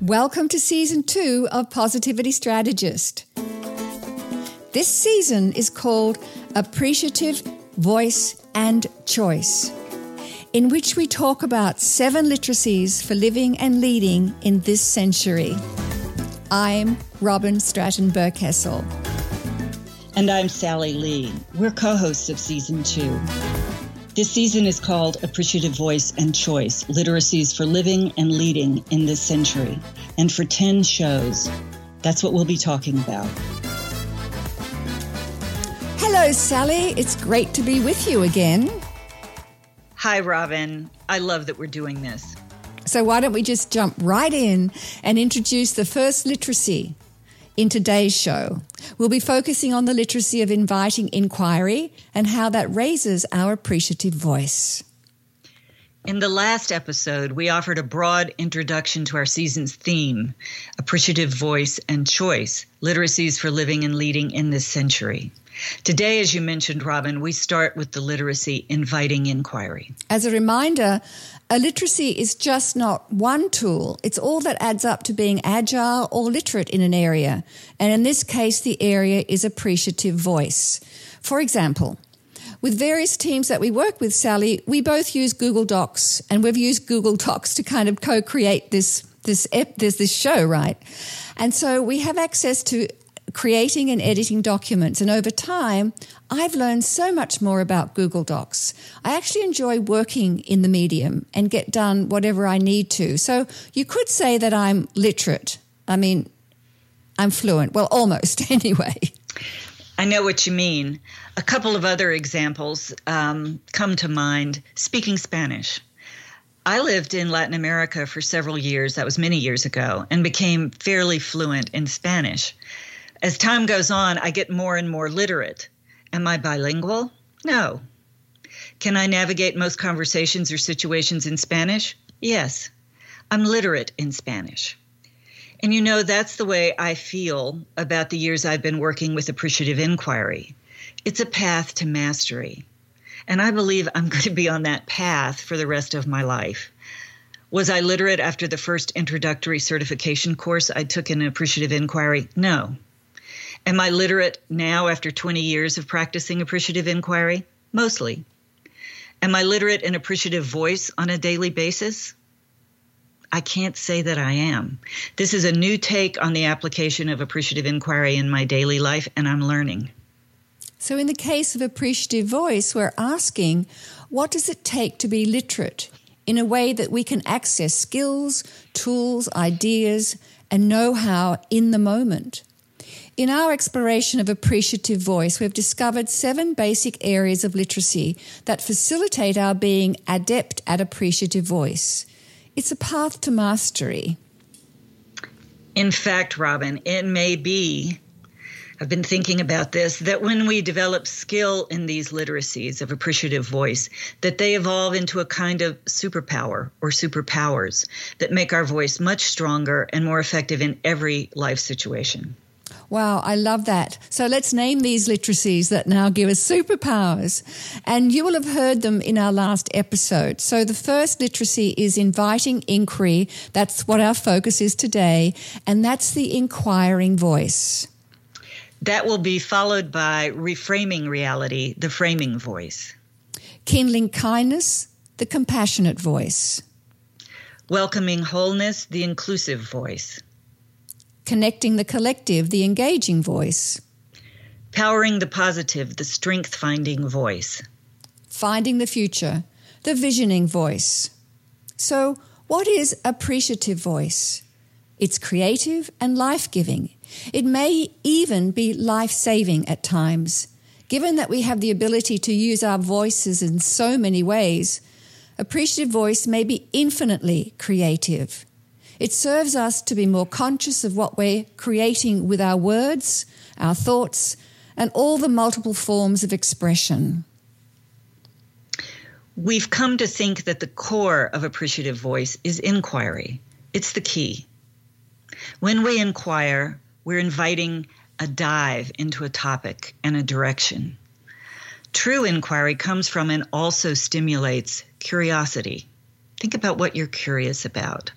Welcome to season two of Positivity Strategist. This season is called Appreciative Voice and Choice, in which we talk about seven literacies for living and leading in this century. I'm Robin Stratton Berkessel. And I'm Sally Lee. We're co hosts of season two. This season is called Appreciative Voice and Choice Literacies for Living and Leading in This Century. And for 10 shows, that's what we'll be talking about. Hello, Sally. It's great to be with you again. Hi, Robin. I love that we're doing this. So, why don't we just jump right in and introduce the first literacy in today's show? We'll be focusing on the literacy of inviting inquiry and how that raises our appreciative voice. In the last episode, we offered a broad introduction to our season's theme appreciative voice and choice, literacies for living and leading in this century. Today, as you mentioned, Robin, we start with the literacy inviting inquiry. As a reminder, a literacy is just not one tool, it's all that adds up to being agile or literate in an area. And in this case, the area is appreciative voice. For example, with various teams that we work with, Sally, we both use Google Docs, and we've used Google Docs to kind of co-create this this ep, this this show, right? And so we have access to creating and editing documents. And over time, I've learned so much more about Google Docs. I actually enjoy working in the medium and get done whatever I need to. So you could say that I'm literate. I mean, I'm fluent. Well, almost anyway. I know what you mean. A couple of other examples um, come to mind. Speaking Spanish. I lived in Latin America for several years, that was many years ago, and became fairly fluent in Spanish. As time goes on, I get more and more literate. Am I bilingual? No. Can I navigate most conversations or situations in Spanish? Yes. I'm literate in Spanish. And you know, that's the way I feel about the years I've been working with appreciative inquiry. It's a path to mastery. And I believe I'm going to be on that path for the rest of my life. Was I literate after the first introductory certification course I took in appreciative inquiry? No. Am I literate now after 20 years of practicing appreciative inquiry? Mostly. Am I literate in appreciative voice on a daily basis? I can't say that I am. This is a new take on the application of appreciative inquiry in my daily life, and I'm learning. So, in the case of appreciative voice, we're asking what does it take to be literate in a way that we can access skills, tools, ideas, and know how in the moment? In our exploration of appreciative voice, we've discovered seven basic areas of literacy that facilitate our being adept at appreciative voice. It's a path to mastery. In fact, Robin, it may be, I've been thinking about this, that when we develop skill in these literacies of appreciative voice, that they evolve into a kind of superpower or superpowers that make our voice much stronger and more effective in every life situation. Wow, I love that. So let's name these literacies that now give us superpowers. And you will have heard them in our last episode. So the first literacy is inviting inquiry. That's what our focus is today. And that's the inquiring voice. That will be followed by reframing reality, the framing voice. Kindling kindness, the compassionate voice. Welcoming wholeness, the inclusive voice connecting the collective, the engaging voice. Powering the positive, the strength finding voice. Finding the future, the visioning voice. So, what is appreciative voice? It's creative and life giving. It may even be life saving at times. Given that we have the ability to use our voices in so many ways, appreciative voice may be infinitely creative. It serves us to be more conscious of what we're creating with our words, our thoughts, and all the multiple forms of expression. We've come to think that the core of appreciative voice is inquiry. It's the key. When we inquire, we're inviting a dive into a topic and a direction. True inquiry comes from and also stimulates curiosity. Think about what you're curious about.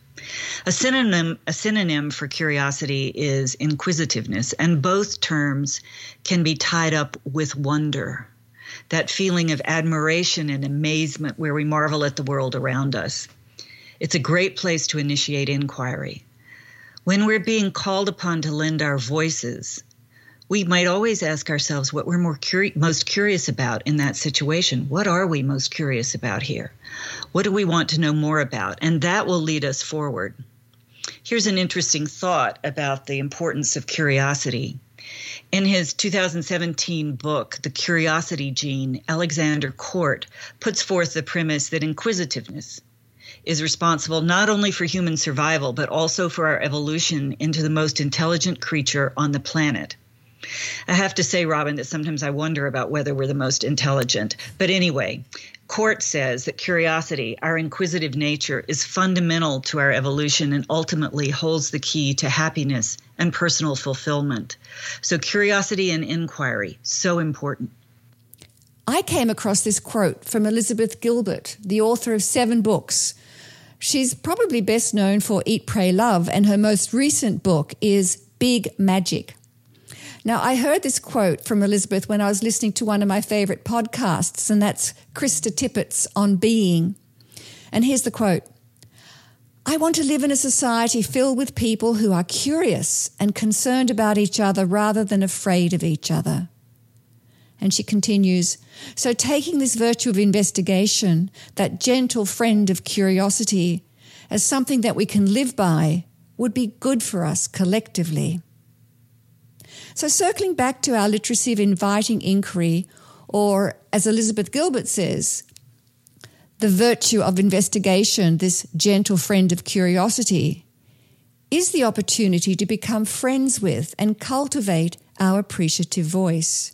A synonym, a synonym for curiosity is inquisitiveness, and both terms can be tied up with wonder, that feeling of admiration and amazement where we marvel at the world around us. It's a great place to initiate inquiry. When we're being called upon to lend our voices, we might always ask ourselves what we're more curi- most curious about in that situation. What are we most curious about here? What do we want to know more about? And that will lead us forward. Here's an interesting thought about the importance of curiosity. In his 2017 book, The Curiosity Gene, Alexander Court puts forth the premise that inquisitiveness is responsible not only for human survival, but also for our evolution into the most intelligent creature on the planet. I have to say, Robin, that sometimes I wonder about whether we're the most intelligent. But anyway, Court says that curiosity, our inquisitive nature, is fundamental to our evolution and ultimately holds the key to happiness and personal fulfillment. So, curiosity and inquiry, so important. I came across this quote from Elizabeth Gilbert, the author of seven books. She's probably best known for Eat, Pray, Love, and her most recent book is Big Magic. Now, I heard this quote from Elizabeth when I was listening to one of my favorite podcasts, and that's Krista Tippett's On Being. And here's the quote I want to live in a society filled with people who are curious and concerned about each other rather than afraid of each other. And she continues So, taking this virtue of investigation, that gentle friend of curiosity, as something that we can live by, would be good for us collectively. So, circling back to our literacy of inviting inquiry, or as Elizabeth Gilbert says, the virtue of investigation, this gentle friend of curiosity, is the opportunity to become friends with and cultivate our appreciative voice.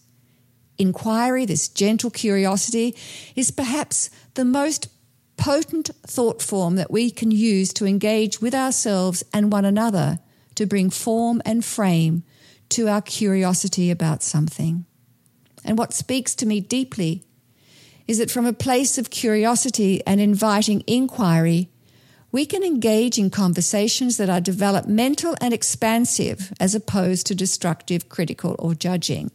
Inquiry, this gentle curiosity, is perhaps the most potent thought form that we can use to engage with ourselves and one another to bring form and frame to our curiosity about something. And what speaks to me deeply is that from a place of curiosity and inviting inquiry, we can engage in conversations that are developmental and expansive as opposed to destructive, critical, or judging.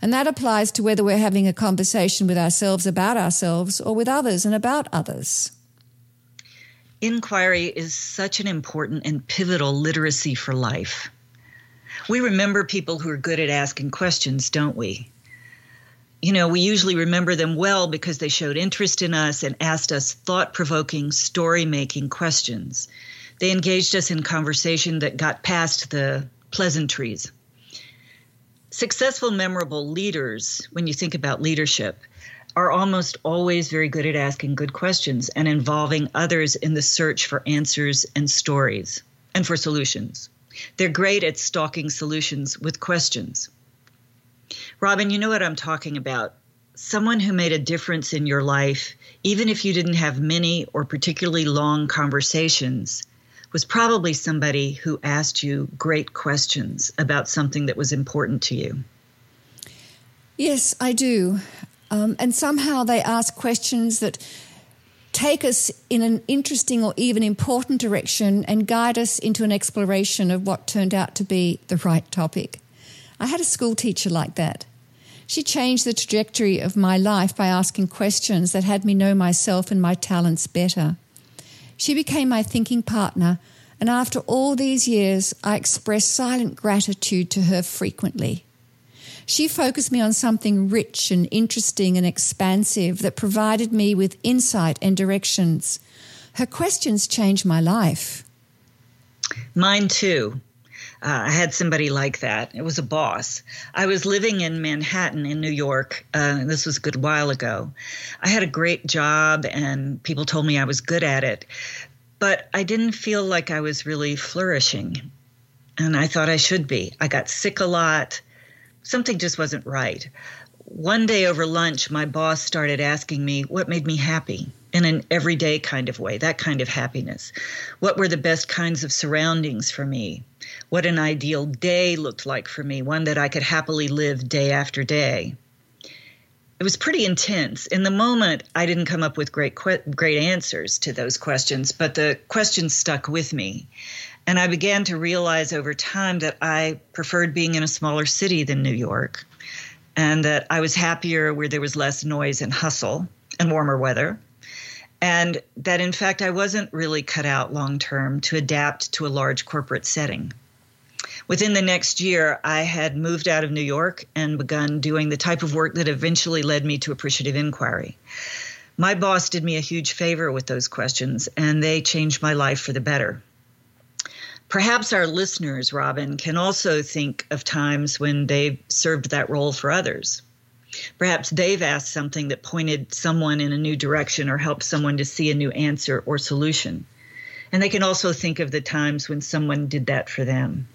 And that applies to whether we're having a conversation with ourselves about ourselves or with others and about others. Inquiry is such an important and pivotal literacy for life. We remember people who are good at asking questions, don't we? You know, we usually remember them well because they showed interest in us and asked us thought provoking, story making questions. They engaged us in conversation that got past the pleasantries. Successful, memorable leaders, when you think about leadership, are almost always very good at asking good questions and involving others in the search for answers and stories and for solutions. They're great at stalking solutions with questions. Robin, you know what I'm talking about. Someone who made a difference in your life, even if you didn't have many or particularly long conversations, was probably somebody who asked you great questions about something that was important to you. Yes, I do. Um, and somehow they ask questions that take us in an interesting or even important direction and guide us into an exploration of what turned out to be the right topic. I had a school teacher like that. She changed the trajectory of my life by asking questions that had me know myself and my talents better. She became my thinking partner, and after all these years, I express silent gratitude to her frequently. She focused me on something rich and interesting and expansive that provided me with insight and directions. Her questions changed my life. Mine too. Uh, I had somebody like that. It was a boss. I was living in Manhattan in New York. Uh, this was a good while ago. I had a great job, and people told me I was good at it. But I didn't feel like I was really flourishing. And I thought I should be. I got sick a lot something just wasn't right. One day over lunch, my boss started asking me what made me happy in an everyday kind of way, that kind of happiness. What were the best kinds of surroundings for me? What an ideal day looked like for me, one that I could happily live day after day. it was pretty intense. In the moment, I didn't come up with great great answers to those questions, but the questions stuck with me. And I began to realize over time that I preferred being in a smaller city than New York, and that I was happier where there was less noise and hustle and warmer weather. And that in fact, I wasn't really cut out long term to adapt to a large corporate setting. Within the next year, I had moved out of New York and begun doing the type of work that eventually led me to appreciative inquiry. My boss did me a huge favor with those questions, and they changed my life for the better. Perhaps our listeners, Robin, can also think of times when they've served that role for others. Perhaps they've asked something that pointed someone in a new direction or helped someone to see a new answer or solution. And they can also think of the times when someone did that for them.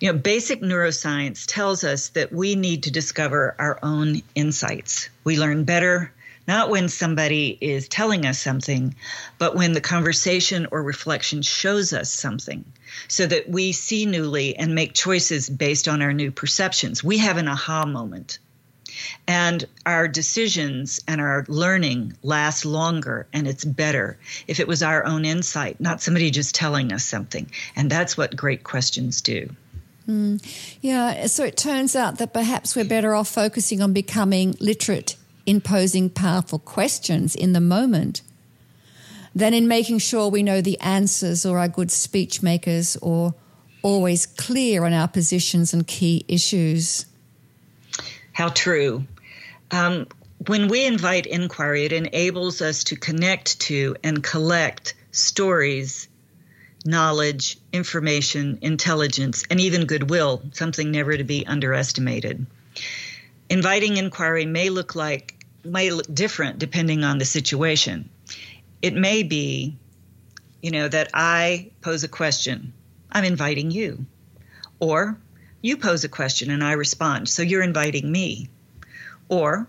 You know, basic neuroscience tells us that we need to discover our own insights. We learn better not when somebody is telling us something, but when the conversation or reflection shows us something so that we see newly and make choices based on our new perceptions. We have an aha moment. And our decisions and our learning last longer and it's better if it was our own insight, not somebody just telling us something. And that's what great questions do. Mm. Yeah, so it turns out that perhaps we're better off focusing on becoming literate in posing powerful questions in the moment than in making sure we know the answers or are good speech makers or always clear on our positions and key issues. How true. Um, when we invite inquiry, it enables us to connect to and collect stories knowledge, information, intelligence, and even goodwill, something never to be underestimated. Inviting inquiry may look like may look different depending on the situation. It may be, you know, that I pose a question. I'm inviting you. Or you pose a question and I respond. So you're inviting me. Or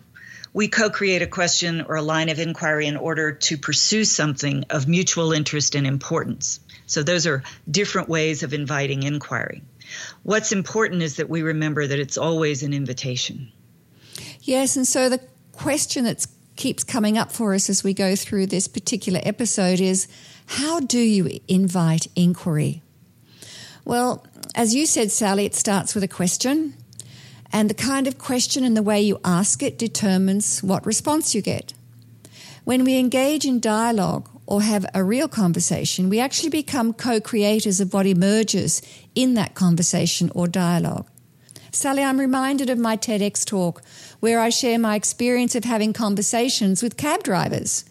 we co create a question or a line of inquiry in order to pursue something of mutual interest and importance. So those are different ways of inviting inquiry. What's important is that we remember that it's always an invitation. Yes, and so the question that keeps coming up for us as we go through this particular episode is how do you invite inquiry? Well, as you said, Sally, it starts with a question, and the kind of question and the way you ask it determines what response you get. When we engage in dialogue or have a real conversation, we actually become co creators of what emerges in that conversation or dialogue. Sally, I'm reminded of my TEDx talk where I share my experience of having conversations with cab drivers.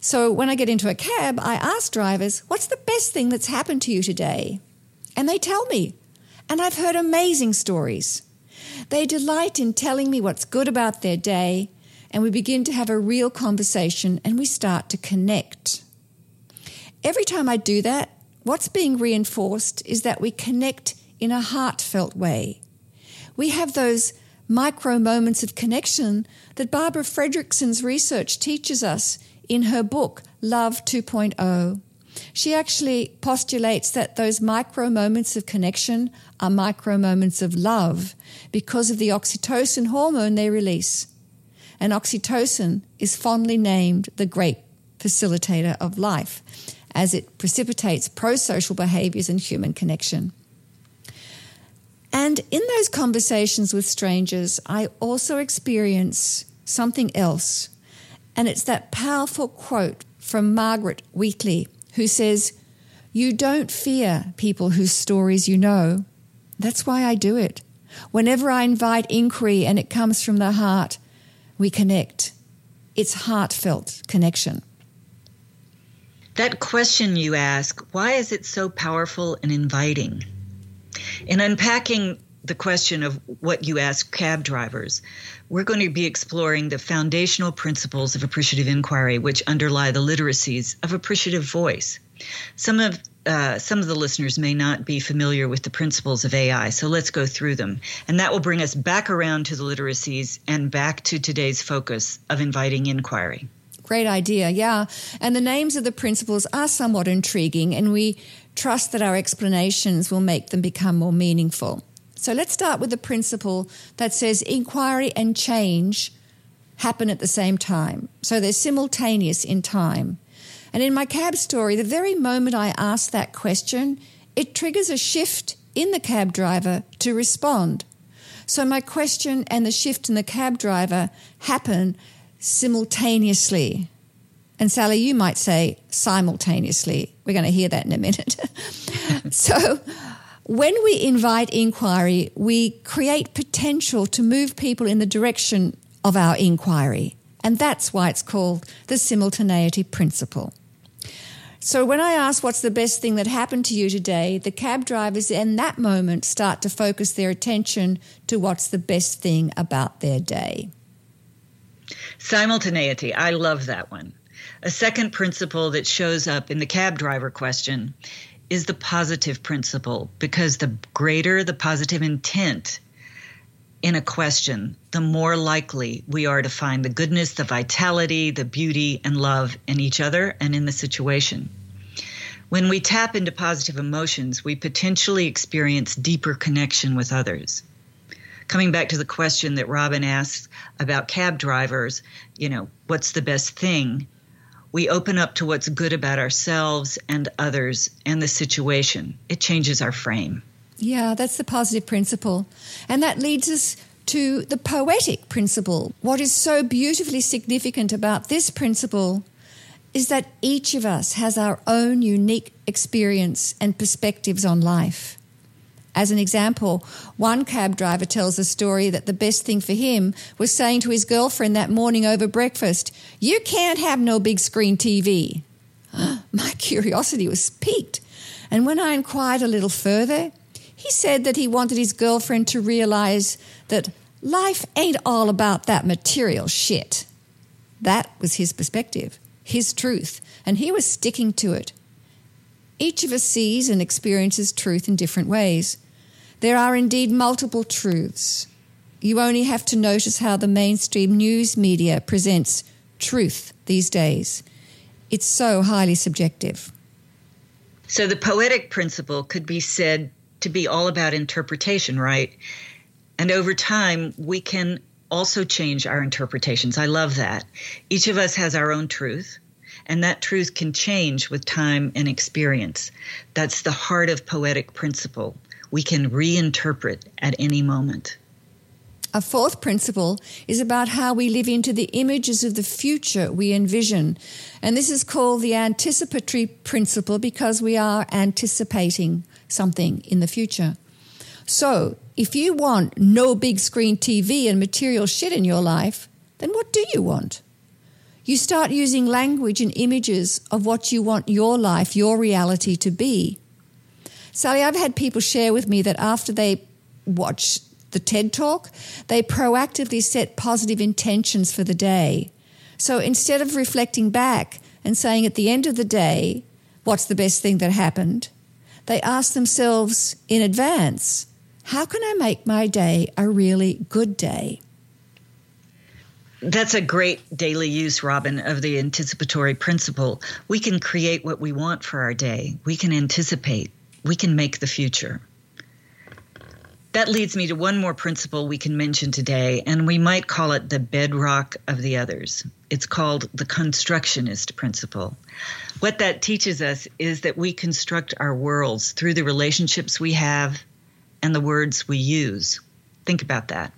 So when I get into a cab, I ask drivers, What's the best thing that's happened to you today? And they tell me. And I've heard amazing stories. They delight in telling me what's good about their day and we begin to have a real conversation and we start to connect. Every time I do that, what's being reinforced is that we connect in a heartfelt way. We have those micro moments of connection that Barbara Fredrickson's research teaches us in her book, Love 2.0. She actually postulates that those micro moments of connection are micro moments of love because of the oxytocin hormone they release and oxytocin is fondly named the great facilitator of life as it precipitates pro social behaviors and human connection. And in those conversations with strangers, I also experience something else. And it's that powerful quote from Margaret Wheatley, who says, You don't fear people whose stories you know. That's why I do it. Whenever I invite inquiry and it comes from the heart, we connect. It's heartfelt connection. That question you ask, why is it so powerful and inviting? In unpacking the question of what you ask cab drivers, we're going to be exploring the foundational principles of appreciative inquiry, which underlie the literacies of appreciative voice. Some of uh, some of the listeners may not be familiar with the principles of AI, so let's go through them. And that will bring us back around to the literacies and back to today's focus of inviting inquiry. Great idea, yeah. And the names of the principles are somewhat intriguing, and we trust that our explanations will make them become more meaningful. So let's start with the principle that says inquiry and change happen at the same time. So they're simultaneous in time. And in my cab story, the very moment I ask that question, it triggers a shift in the cab driver to respond. So my question and the shift in the cab driver happen simultaneously. And Sally, you might say simultaneously. We're going to hear that in a minute. so, when we invite inquiry, we create potential to move people in the direction of our inquiry. And that's why it's called the simultaneity principle. So when I ask what's the best thing that happened to you today, the cab drivers in that moment start to focus their attention to what's the best thing about their day. Simultaneity. I love that one. A second principle that shows up in the cab driver question is the positive principle because the greater the positive intent in a question, the more likely we are to find the goodness, the vitality, the beauty, and love in each other and in the situation. When we tap into positive emotions, we potentially experience deeper connection with others. Coming back to the question that Robin asked about cab drivers, you know, what's the best thing? We open up to what's good about ourselves and others and the situation. It changes our frame. Yeah, that's the positive principle. And that leads us to the poetic principle. What is so beautifully significant about this principle is that each of us has our own unique experience and perspectives on life. As an example, one cab driver tells a story that the best thing for him was saying to his girlfriend that morning over breakfast, You can't have no big screen TV. My curiosity was piqued, and when I inquired a little further, he said that he wanted his girlfriend to realize that life ain't all about that material shit. That was his perspective, his truth, and he was sticking to it. Each of us sees and experiences truth in different ways. There are indeed multiple truths. You only have to notice how the mainstream news media presents truth these days. It's so highly subjective. So, the poetic principle could be said to be all about interpretation, right? And over time, we can also change our interpretations. I love that. Each of us has our own truth, and that truth can change with time and experience. That's the heart of poetic principle. We can reinterpret at any moment. A fourth principle is about how we live into the images of the future we envision. And this is called the anticipatory principle because we are anticipating something in the future. So, if you want no big screen TV and material shit in your life, then what do you want? You start using language and images of what you want your life, your reality to be. Sally, I've had people share with me that after they watch the TED Talk, they proactively set positive intentions for the day. So instead of reflecting back and saying at the end of the day, what's the best thing that happened, they ask themselves in advance, how can I make my day a really good day? That's a great daily use, Robin, of the anticipatory principle. We can create what we want for our day. We can anticipate. We can make the future. That leads me to one more principle we can mention today, and we might call it the bedrock of the others. It's called the constructionist principle. What that teaches us is that we construct our worlds through the relationships we have and the words we use. Think about that.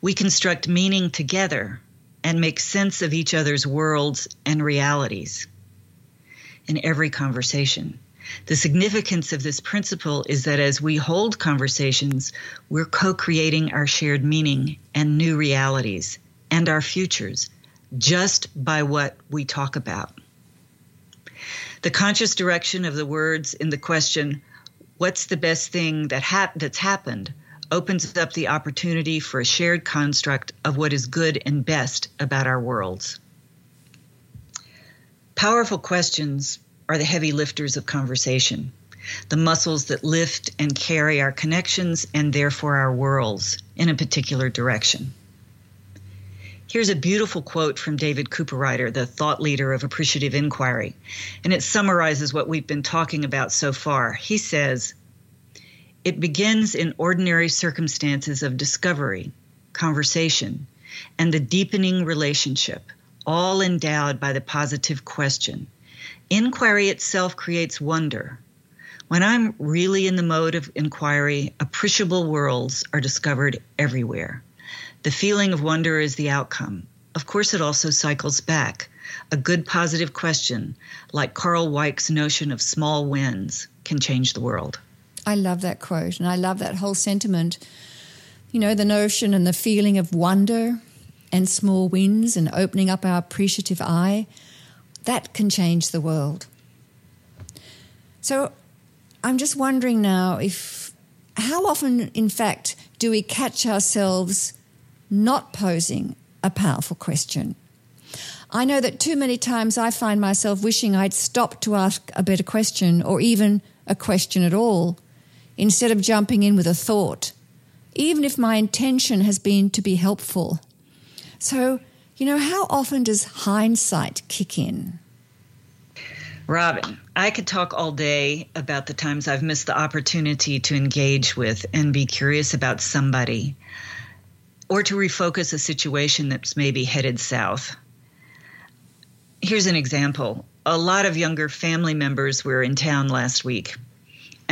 We construct meaning together and make sense of each other's worlds and realities in every conversation. The significance of this principle is that as we hold conversations, we're co creating our shared meaning and new realities and our futures just by what we talk about. The conscious direction of the words in the question, What's the best thing that that's happened? opens up the opportunity for a shared construct of what is good and best about our worlds. Powerful questions are the heavy lifters of conversation, the muscles that lift and carry our connections and therefore our worlds in a particular direction. Here's a beautiful quote from David Cooperrider, the thought leader of appreciative inquiry, and it summarizes what we've been talking about so far. He says, It begins in ordinary circumstances of discovery, conversation, and the deepening relationship, all endowed by the positive question. Inquiry itself creates wonder. When I'm really in the mode of inquiry, appreciable worlds are discovered everywhere. The feeling of wonder is the outcome. Of course, it also cycles back. A good positive question, like Karl Weick's notion of small wins, can change the world. I love that quote, and I love that whole sentiment. You know, the notion and the feeling of wonder and small wins and opening up our appreciative eye, that can change the world. So I'm just wondering now if how often, in fact, do we catch ourselves not posing a powerful question? I know that too many times I find myself wishing I'd stopped to ask a better question or even a question at all, instead of jumping in with a thought, even if my intention has been to be helpful. So, you know, how often does hindsight kick in? Robin, I could talk all day about the times I've missed the opportunity to engage with and be curious about somebody or to refocus a situation that's maybe headed south. Here's an example. A lot of younger family members were in town last week.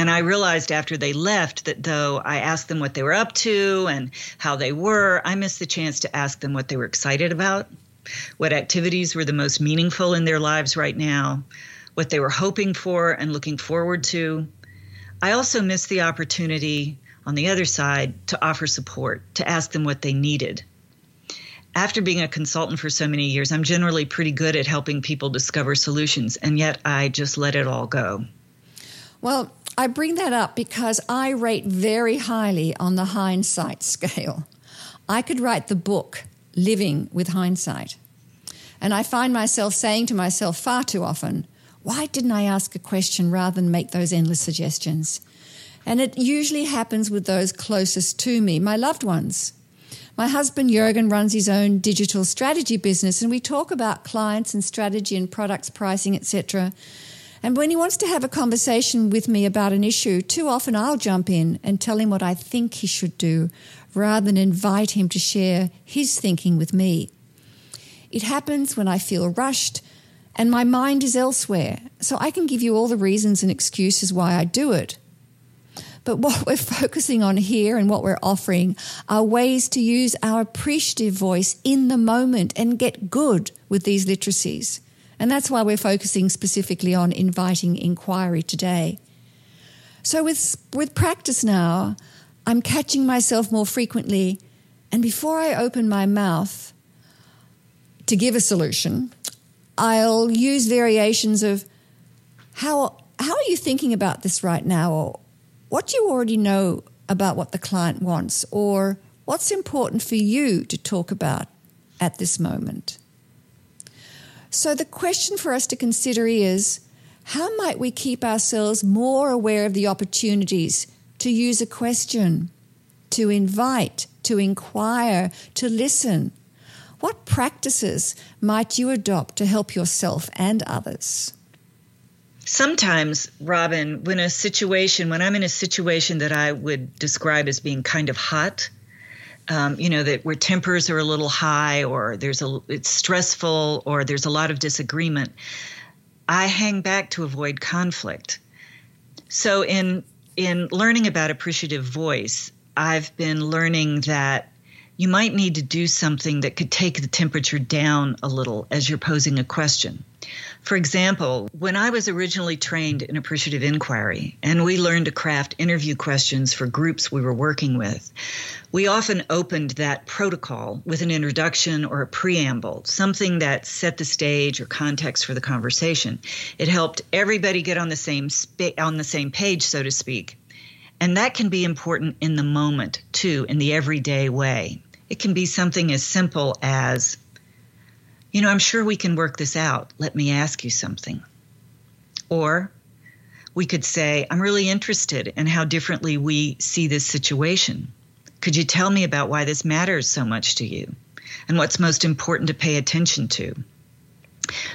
And I realized after they left that though I asked them what they were up to and how they were, I missed the chance to ask them what they were excited about, what activities were the most meaningful in their lives right now, what they were hoping for and looking forward to. I also missed the opportunity on the other side to offer support, to ask them what they needed. After being a consultant for so many years, I'm generally pretty good at helping people discover solutions, and yet I just let it all go. Well, I bring that up because I rate very highly on the hindsight scale. I could write the book Living with Hindsight. And I find myself saying to myself far too often, why didn't I ask a question rather than make those endless suggestions? And it usually happens with those closest to me, my loved ones. My husband Jurgen runs his own digital strategy business, and we talk about clients and strategy and products pricing, etc. And when he wants to have a conversation with me about an issue, too often I'll jump in and tell him what I think he should do rather than invite him to share his thinking with me. It happens when I feel rushed and my mind is elsewhere, so I can give you all the reasons and excuses why I do it. But what we're focusing on here and what we're offering are ways to use our appreciative voice in the moment and get good with these literacies. And that's why we're focusing specifically on inviting inquiry today. So, with, with practice now, I'm catching myself more frequently. And before I open my mouth to give a solution, I'll use variations of how, how are you thinking about this right now? Or what do you already know about what the client wants? Or what's important for you to talk about at this moment? So, the question for us to consider is how might we keep ourselves more aware of the opportunities to use a question, to invite, to inquire, to listen? What practices might you adopt to help yourself and others? Sometimes, Robin, when a situation, when I'm in a situation that I would describe as being kind of hot, um, you know that where tempers are a little high or there's a it's stressful or there's a lot of disagreement i hang back to avoid conflict. So in in learning about appreciative voice i've been learning that you might need to do something that could take the temperature down a little as you're posing a question for example, when I was originally trained in appreciative inquiry and we learned to craft interview questions for groups we were working with, we often opened that protocol with an introduction or a preamble, something that set the stage or context for the conversation. It helped everybody get on the same spa- on the same page, so to speak. And that can be important in the moment, too, in the everyday way. It can be something as simple as you know, I'm sure we can work this out. Let me ask you something. Or we could say, I'm really interested in how differently we see this situation. Could you tell me about why this matters so much to you and what's most important to pay attention to?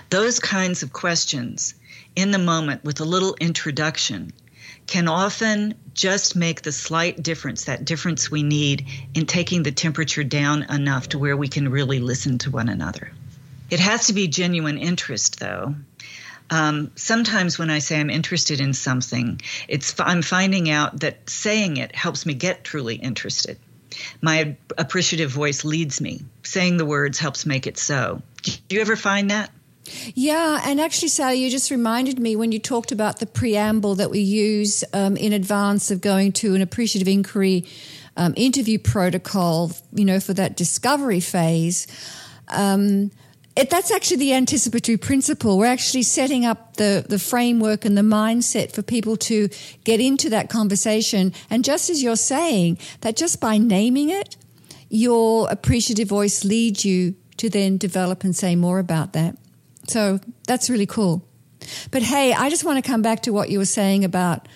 Those kinds of questions in the moment with a little introduction can often just make the slight difference, that difference we need in taking the temperature down enough to where we can really listen to one another. It has to be genuine interest, though. Um, sometimes when I say I'm interested in something, it's I'm finding out that saying it helps me get truly interested. My appreciative voice leads me. Saying the words helps make it so. Do you ever find that? Yeah, and actually, Sally, you just reminded me when you talked about the preamble that we use um, in advance of going to an appreciative inquiry um, interview protocol, you know, for that discovery phase. Um, it, that's actually the anticipatory principle. We're actually setting up the, the framework and the mindset for people to get into that conversation. And just as you're saying, that just by naming it, your appreciative voice leads you to then develop and say more about that. So that's really cool. But hey, I just want to come back to what you were saying about,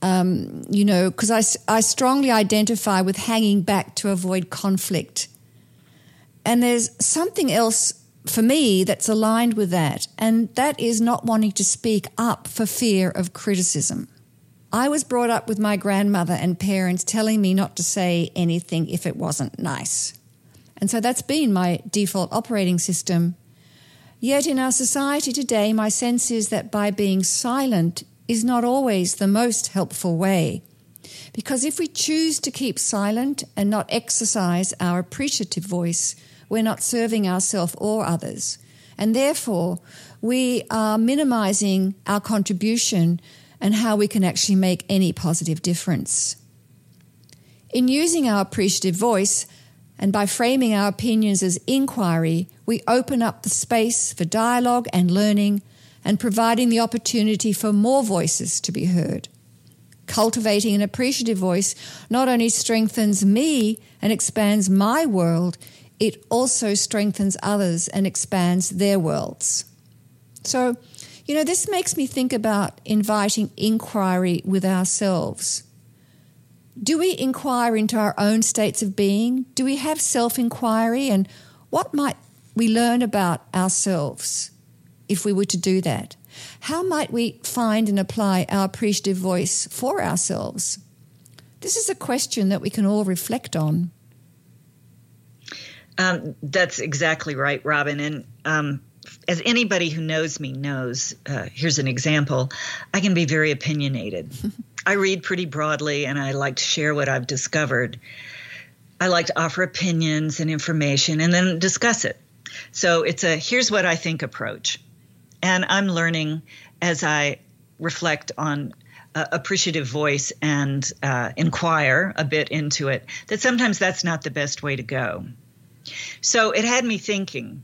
um, you know, because I, I strongly identify with hanging back to avoid conflict. And there's something else for me that's aligned with that, and that is not wanting to speak up for fear of criticism. I was brought up with my grandmother and parents telling me not to say anything if it wasn't nice. And so that's been my default operating system. Yet in our society today, my sense is that by being silent is not always the most helpful way. Because if we choose to keep silent and not exercise our appreciative voice, we're not serving ourselves or others. And therefore, we are minimizing our contribution and how we can actually make any positive difference. In using our appreciative voice and by framing our opinions as inquiry, we open up the space for dialogue and learning and providing the opportunity for more voices to be heard. Cultivating an appreciative voice not only strengthens me and expands my world, it also strengthens others and expands their worlds. So, you know, this makes me think about inviting inquiry with ourselves. Do we inquire into our own states of being? Do we have self inquiry? And what might we learn about ourselves if we were to do that? How might we find and apply our appreciative voice for ourselves? This is a question that we can all reflect on. Um, that's exactly right, Robin. And um, as anybody who knows me knows, uh, here's an example I can be very opinionated. I read pretty broadly and I like to share what I've discovered. I like to offer opinions and information and then discuss it. So it's a here's what I think approach. And I'm learning as I reflect on uh, appreciative voice and uh, inquire a bit into it that sometimes that's not the best way to go. So it had me thinking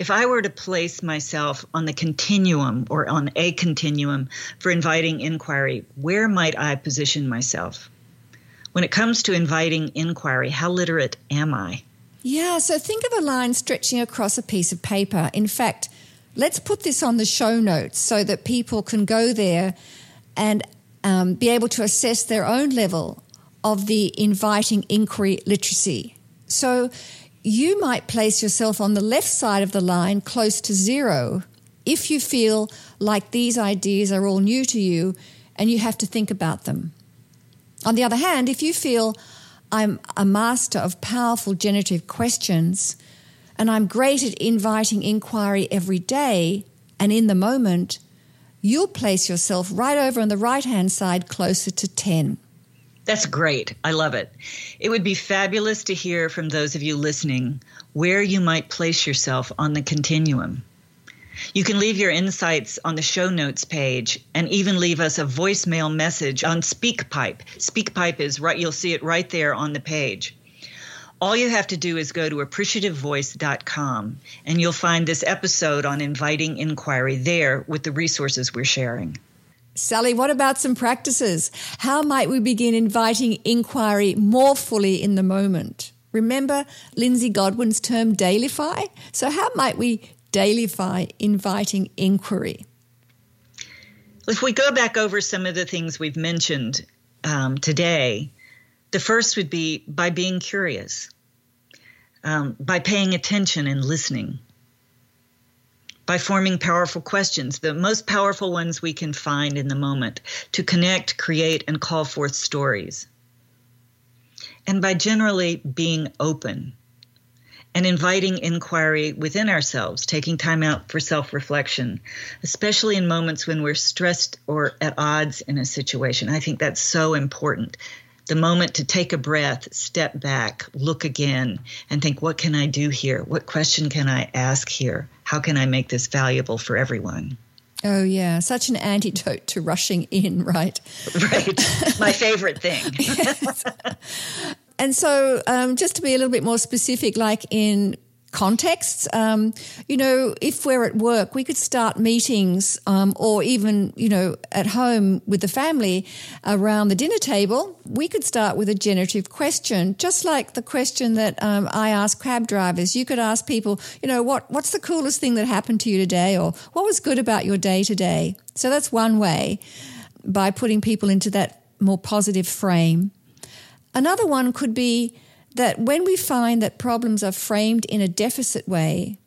if I were to place myself on the continuum or on a continuum for inviting inquiry, where might I position myself? When it comes to inviting inquiry, how literate am I? Yeah, so think of a line stretching across a piece of paper. In fact, let's put this on the show notes so that people can go there and um, be able to assess their own level of the inviting inquiry literacy. So you might place yourself on the left side of the line close to zero if you feel like these ideas are all new to you and you have to think about them. On the other hand, if you feel I'm a master of powerful generative questions and I'm great at inviting inquiry every day and in the moment, you'll place yourself right over on the right hand side closer to 10. That's great. I love it. It would be fabulous to hear from those of you listening where you might place yourself on the continuum. You can leave your insights on the show notes page and even leave us a voicemail message on SpeakPipe. SpeakPipe is right, you'll see it right there on the page. All you have to do is go to appreciativevoice.com and you'll find this episode on inviting inquiry there with the resources we're sharing. Sally, what about some practices? How might we begin inviting inquiry more fully in the moment? Remember Lindsey Godwin's term dailify? So, how might we dailify inviting inquiry? If we go back over some of the things we've mentioned um, today, the first would be by being curious, um, by paying attention and listening, by forming powerful questions, the most powerful ones we can find in the moment, to connect, create, and call forth stories. And by generally being open and inviting inquiry within ourselves, taking time out for self reflection, especially in moments when we're stressed or at odds in a situation. I think that's so important. The moment to take a breath, step back, look again, and think, what can I do here? What question can I ask here? How can I make this valuable for everyone? Oh, yeah. Such an antidote to rushing in, right? Right. My favorite thing. And so, um, just to be a little bit more specific, like in contexts, um, you know, if we're at work, we could start meetings um, or even, you know, at home with the family around the dinner table. We could start with a generative question, just like the question that um, I ask cab drivers. You could ask people, you know, what, what's the coolest thing that happened to you today or what was good about your day today? So that's one way by putting people into that more positive frame. Another one could be that when we find that problems are framed in a deficit way,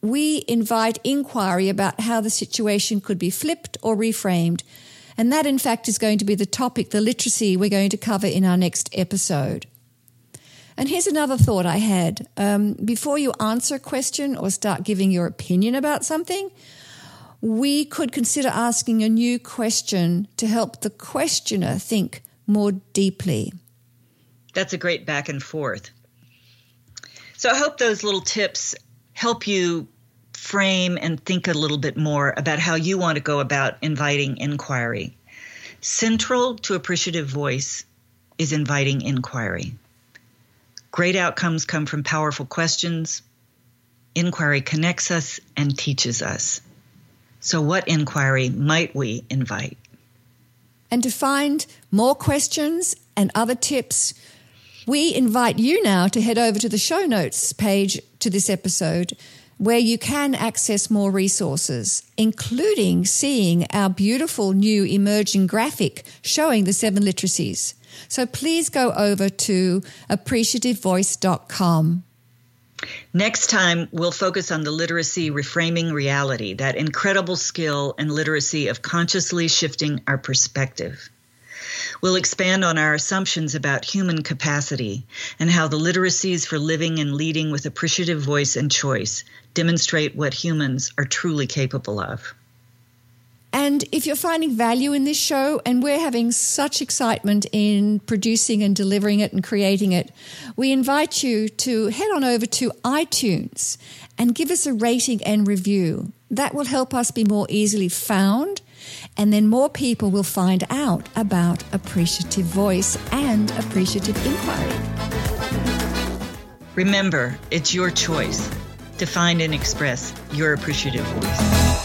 we invite inquiry about how the situation could be flipped or reframed. And that, in fact, is going to be the topic, the literacy we're going to cover in our next episode. And here's another thought I had. Um, before you answer a question or start giving your opinion about something, we could consider asking a new question to help the questioner think more deeply that's a great back and forth. So I hope those little tips help you frame and think a little bit more about how you want to go about inviting inquiry. Central to appreciative voice is inviting inquiry. Great outcomes come from powerful questions. Inquiry connects us and teaches us. So, what inquiry might we invite? And to find more questions and other tips, we invite you now to head over to the show notes page to this episode where you can access more resources, including seeing our beautiful new emerging graphic showing the seven literacies. So please go over to appreciativevoice.com. Next time, we'll focus on the literacy reframing reality, that incredible skill and literacy of consciously shifting our perspective. We'll expand on our assumptions about human capacity and how the literacies for living and leading with appreciative voice and choice demonstrate what humans are truly capable of. And if you're finding value in this show, and we're having such excitement in producing and delivering it and creating it, we invite you to head on over to iTunes and give us a rating and review. That will help us be more easily found and then more people will find out about appreciative voice and appreciative inquiry. Remember, it's your choice to find and express your appreciative voice.